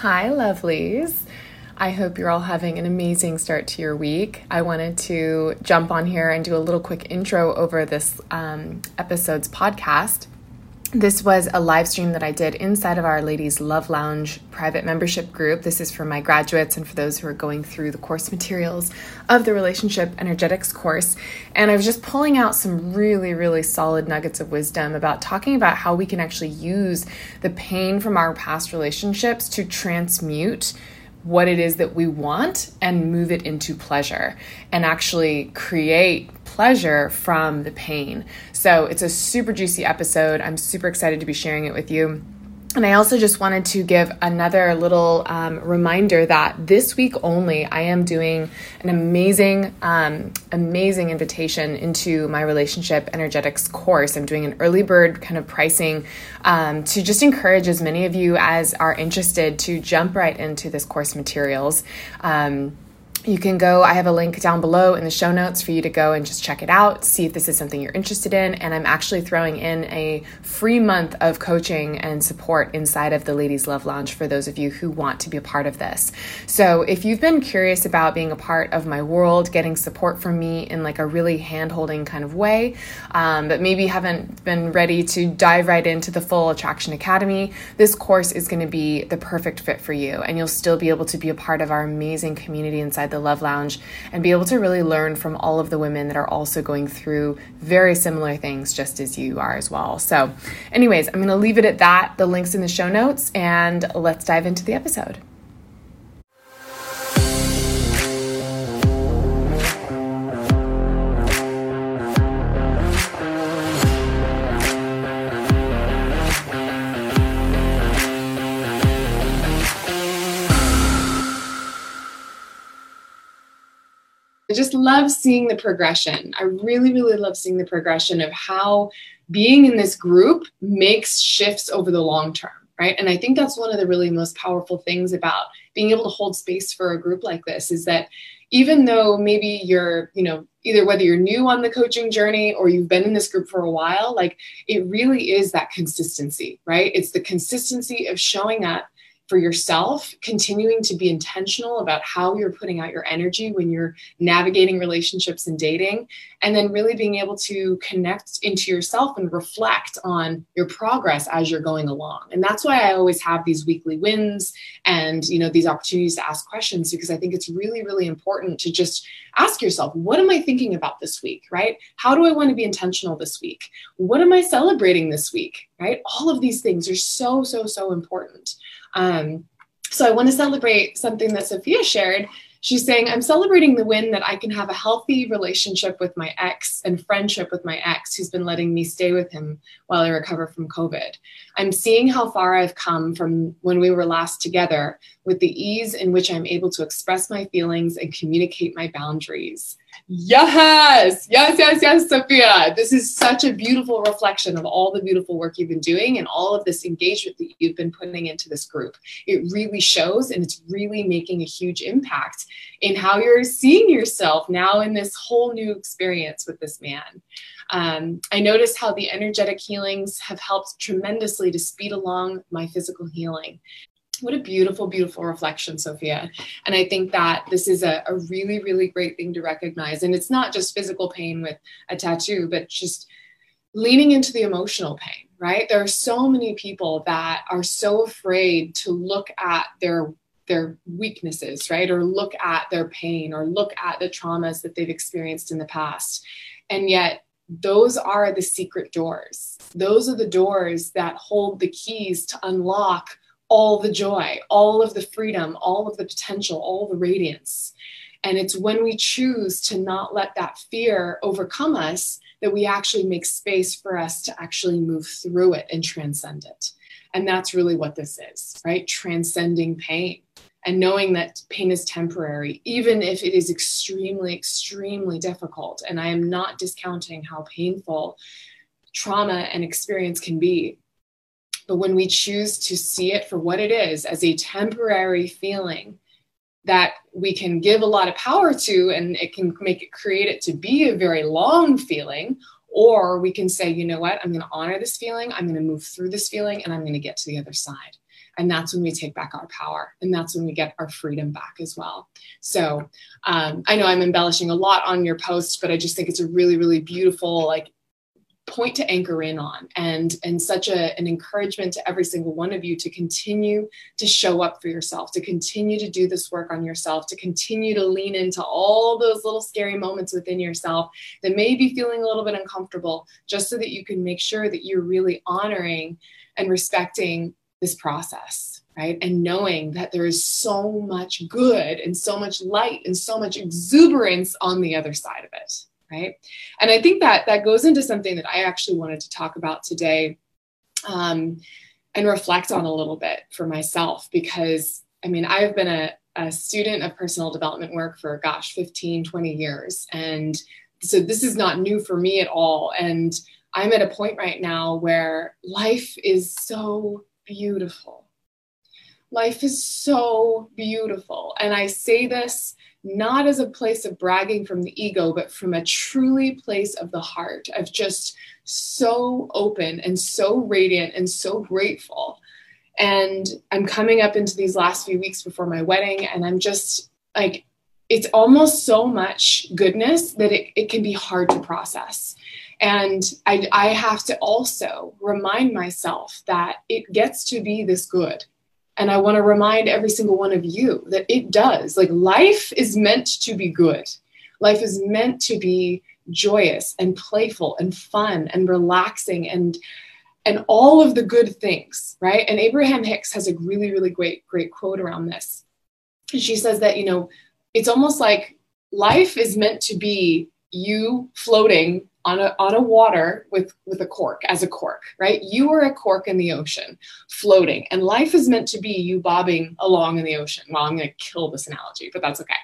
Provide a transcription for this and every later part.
Hi, lovelies. I hope you're all having an amazing start to your week. I wanted to jump on here and do a little quick intro over this um, episode's podcast. This was a live stream that I did inside of our Ladies Love Lounge private membership group. This is for my graduates and for those who are going through the course materials of the Relationship Energetics course. And I was just pulling out some really, really solid nuggets of wisdom about talking about how we can actually use the pain from our past relationships to transmute what it is that we want and move it into pleasure and actually create pleasure from the pain. So it's a super juicy episode. I'm super excited to be sharing it with you. And I also just wanted to give another little um, reminder that this week only, I am doing an amazing, um, amazing invitation into my relationship energetics course. I'm doing an early bird kind of pricing um, to just encourage as many of you as are interested to jump right into this course materials. Um, you can go, I have a link down below in the show notes for you to go and just check it out, see if this is something you're interested in. And I'm actually throwing in a free month of coaching and support inside of the Ladies Love Lounge for those of you who want to be a part of this. So if you've been curious about being a part of my world, getting support from me in like a really hand holding kind of way, um, but maybe haven't been ready to dive right into the full Attraction Academy, this course is going to be the perfect fit for you. And you'll still be able to be a part of our amazing community inside the the Love Lounge and be able to really learn from all of the women that are also going through very similar things just as you are as well. So, anyways, I'm going to leave it at that. The link's in the show notes, and let's dive into the episode. Just love seeing the progression. I really, really love seeing the progression of how being in this group makes shifts over the long term, right? And I think that's one of the really most powerful things about being able to hold space for a group like this is that even though maybe you're, you know, either whether you're new on the coaching journey or you've been in this group for a while, like it really is that consistency, right? It's the consistency of showing up for yourself, continuing to be intentional about how you're putting out your energy when you're navigating relationships and dating, and then really being able to connect into yourself and reflect on your progress as you're going along. And that's why I always have these weekly wins and you know these opportunities to ask questions because I think it's really really important to just ask yourself, what am I thinking about this week, right? How do I want to be intentional this week? What am I celebrating this week, right? All of these things are so so so important. Um, so I want to celebrate something that Sophia shared. She's saying, I'm celebrating the win that I can have a healthy relationship with my ex and friendship with my ex who's been letting me stay with him while I recover from COVID. I'm seeing how far I've come from when we were last together with the ease in which I'm able to express my feelings and communicate my boundaries. Yes, yes, yes, yes, Sophia. This is such a beautiful reflection of all the beautiful work you've been doing and all of this engagement that you've been putting into this group. It really shows and it's really making a huge impact in how you're seeing yourself now in this whole new experience with this man. Um, I noticed how the energetic healings have helped tremendously to speed along my physical healing what a beautiful, beautiful reflection, Sophia. And I think that this is a, a, really, really great thing to recognize. And it's not just physical pain with a tattoo, but just leaning into the emotional pain, right? There are so many people that are so afraid to look at their their weaknesses, right? Or look at their pain or look at the traumas that they've experienced in the past. And yet those are the secret doors. Those are the doors that hold the keys to unlock all the joy, all of the freedom, all of the potential, all the radiance. And it's when we choose to not let that fear overcome us that we actually make space for us to actually move through it and transcend it. And that's really what this is, right? Transcending pain and knowing that pain is temporary, even if it is extremely, extremely difficult. And I am not discounting how painful trauma and experience can be. But when we choose to see it for what it is as a temporary feeling that we can give a lot of power to, and it can make it create it to be a very long feeling, or we can say, you know what, I'm going to honor this feeling, I'm going to move through this feeling, and I'm going to get to the other side. And that's when we take back our power. And that's when we get our freedom back as well. So um, I know I'm embellishing a lot on your post, but I just think it's a really, really beautiful, like point to anchor in on and and such a, an encouragement to every single one of you to continue to show up for yourself to continue to do this work on yourself to continue to lean into all those little scary moments within yourself that may be feeling a little bit uncomfortable just so that you can make sure that you're really honoring and respecting this process right? And knowing that there is so much good and so much light and so much exuberance on the other side of it right? And i think that that goes into something that i actually wanted to talk about today um, and reflect on a little bit for myself because i mean i've been a, a student of personal development work for gosh 15 20 years. And so this is not new for me at all. And i'm at a point right now where life is so beautiful life is so beautiful and i say this not as a place of bragging from the ego, but from a truly place of the heart, of just so open and so radiant and so grateful. And I'm coming up into these last few weeks before my wedding, and I'm just like, it's almost so much goodness that it, it can be hard to process. And I, I have to also remind myself that it gets to be this good and I want to remind every single one of you that it does. Like life is meant to be good. Life is meant to be joyous and playful and fun and relaxing and and all of the good things, right? And Abraham Hicks has a really really great great quote around this. She says that, you know, it's almost like life is meant to be you floating on a, on a water with, with a cork as a cork, right? You are a cork in the ocean floating, and life is meant to be you bobbing along in the ocean. Well, I'm going to kill this analogy, but that's okay.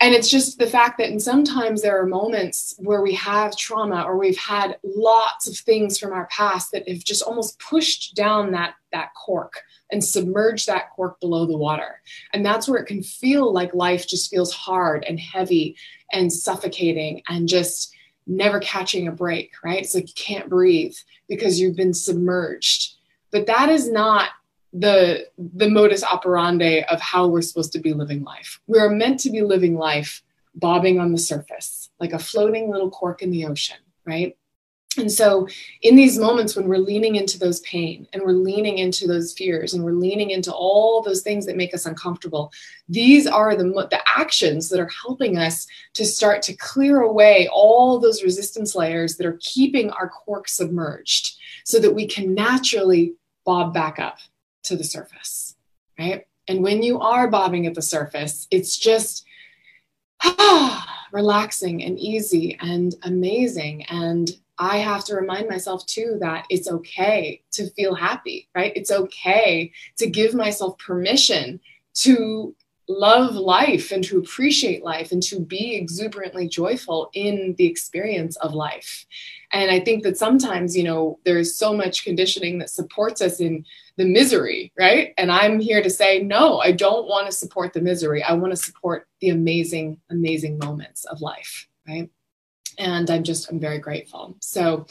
And it's just the fact that, and sometimes there are moments where we have trauma or we've had lots of things from our past that have just almost pushed down that, that cork and submerged that cork below the water. And that's where it can feel like life just feels hard and heavy and suffocating and just never catching a break, right? It's like you can't breathe because you've been submerged. But that is not the the modus operandi of how we're supposed to be living life. We are meant to be living life bobbing on the surface, like a floating little cork in the ocean, right? And so, in these moments when we're leaning into those pain and we're leaning into those fears and we're leaning into all those things that make us uncomfortable, these are the, the actions that are helping us to start to clear away all those resistance layers that are keeping our cork submerged so that we can naturally bob back up to the surface, right? And when you are bobbing at the surface, it's just ah, relaxing and easy and amazing and I have to remind myself too that it's okay to feel happy, right? It's okay to give myself permission to love life and to appreciate life and to be exuberantly joyful in the experience of life. And I think that sometimes, you know, there's so much conditioning that supports us in the misery, right? And I'm here to say, no, I don't want to support the misery. I want to support the amazing, amazing moments of life, right? And I'm just I'm very grateful. So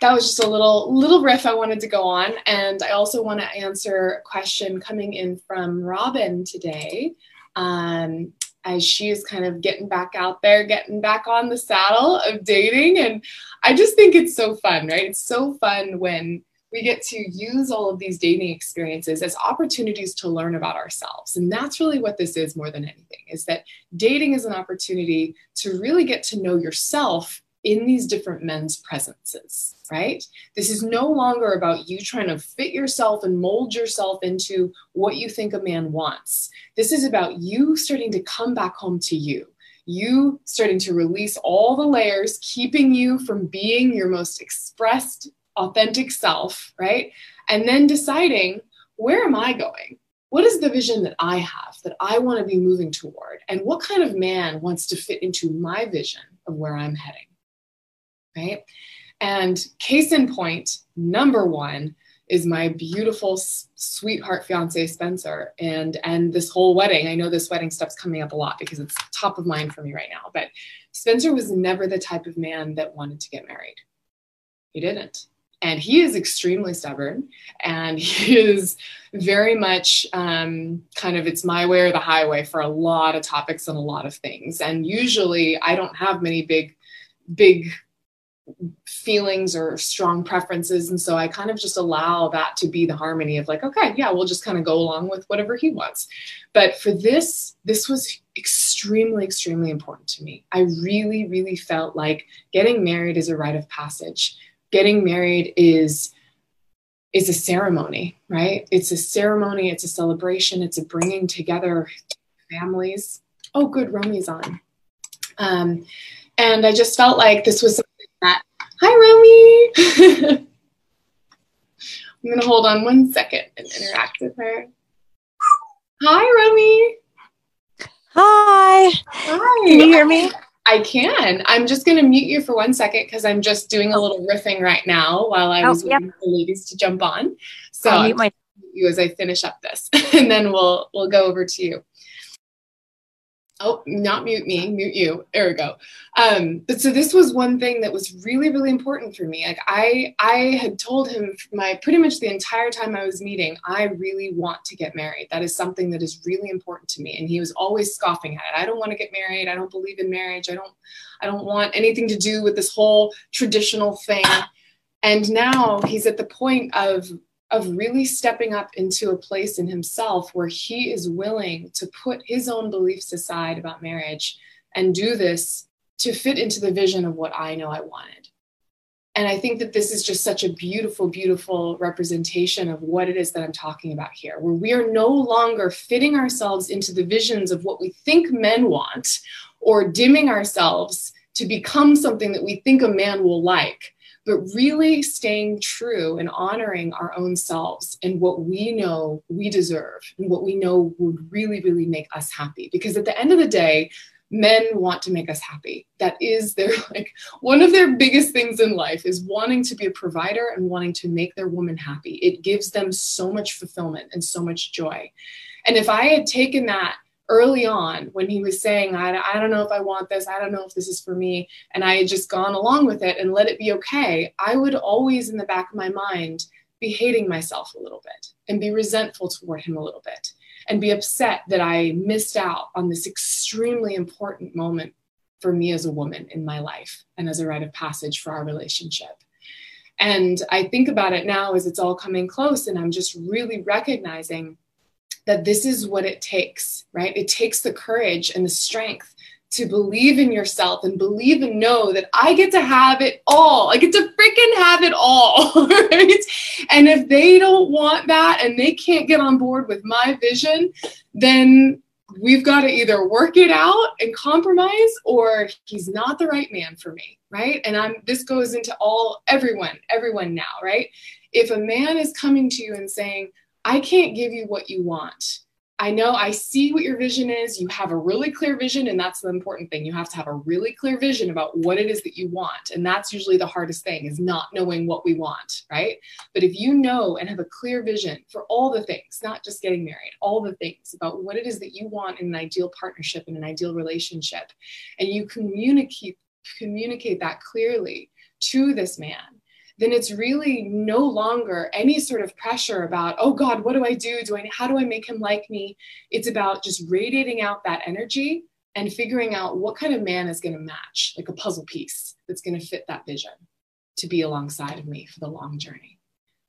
that was just a little little riff I wanted to go on, and I also want to answer a question coming in from Robin today. Um, as she is kind of getting back out there, getting back on the saddle of dating. And I just think it's so fun, right? It's so fun when we get to use all of these dating experiences as opportunities to learn about ourselves. And that's really what this is more than anything is that dating is an opportunity to really get to know yourself in these different men's presences right? This is no longer about you trying to fit yourself and mold yourself into what you think a man wants. This is about you starting to come back home to you. You starting to release all the layers keeping you from being your most expressed authentic self, right? And then deciding where am I going? What is the vision that I have that I want to be moving toward? And what kind of man wants to fit into my vision of where I'm heading? Right? And case in point, number one is my beautiful sweetheart fiance Spencer and and this whole wedding. I know this wedding stuff's coming up a lot because it's top of mind for me right now, but Spencer was never the type of man that wanted to get married. He didn't and he is extremely stubborn and he is very much um, kind of it's my way or the highway for a lot of topics and a lot of things. And usually i don't have many big big feelings or strong preferences and so i kind of just allow that to be the harmony of like okay yeah we'll just kind of go along with whatever he wants. But for this this was extremely extremely important to me. I really really felt like getting married is a rite of passage getting married is is a ceremony right? It's a ceremony it's a celebration it's a bringing together families. Oh good romy's on. Um, and i just felt like this was something that hi romy! I'm going to hold on one second and interact with her. Hi romy! Hi! Hi! Can you hear me I can. I'm just going to mute you for one second because I'm just doing a little riffing right now while I oh, was yep. waiting for the ladies to jump on. So I'll mute my- you as I finish up this, and then we'll we'll go over to you oh, not mute me, mute you. There we go. Um, but so this was one thing that was really, really important for me. Like I, I had told him my pretty much the entire time I was meeting, I really want to get married. That is something that is really important to me. And he was always scoffing at it. I don't want to get married. I don't believe in marriage. I don't, I don't want anything to do with this whole traditional thing. And now he's at the point of of really stepping up into a place in himself where he is willing to put his own beliefs aside about marriage and do this to fit into the vision of what I know I wanted. And I think that this is just such a beautiful, beautiful representation of what it is that I'm talking about here, where we are no longer fitting ourselves into the visions of what we think men want or dimming ourselves to become something that we think a man will like but really staying true and honoring our own selves and what we know we deserve and what we know would really, really make us happy. Because at the end of the day, men want to make us happy. That is their like one of their biggest things in life is wanting to be a provider and wanting to make their woman happy. It gives them so much fulfillment and so much joy. And if I had taken that early on when he was saying, I, I don't know if I want this, I don't know if this is for me, and I had just gone along with it and let it be okay, I would always in the back of my mind be hating myself a little bit and be resentful toward him a little bit and be upset that I missed out on this extremely important moment for me as a woman in my life and as a rite of passage for our relationship. And I think about it now as it's all coming close, and I'm just really recognizing that this is what it takes, right? It takes the courage and the strength to believe in yourself and believe and know that I get to have it all. I get to freaking have it all, right? And if they don't want that and they can't get on board with my vision, then we've got to either work it out and compromise or he's not the right man for me, right? And I'm this goes into all everyone, everyone now, right? If a man is coming to you and saying, I can't give you what you want. I know I see what your vision is. You have a really clear vision, and that's the important thing. You have to have a really clear vision about what it is that you want. And that's usually the hardest thing is not knowing what we want, right? But if you know and have a clear vision for all the things, not just getting married, all the things about what it is that you want in an ideal partnership, and an ideal relationship, and you communicate communicate that clearly to this man then it's really no longer any sort of pressure about, oh God, what do I do? Do I how do I make him like me? It's about just radiating out that energy and figuring out what kind of man is going to match, like a puzzle piece that's going to fit that vision to be alongside of me for the long journey.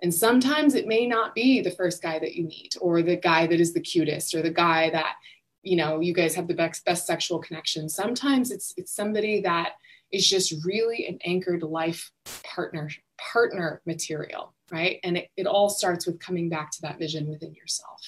And sometimes it may not be the first guy that you meet or the guy that is the cutest or the guy that you know you guys have the best, best sexual connection. Sometimes it's it's somebody that is just really an anchored life partner partner material, right? And it, it all starts with coming back to that vision within yourself.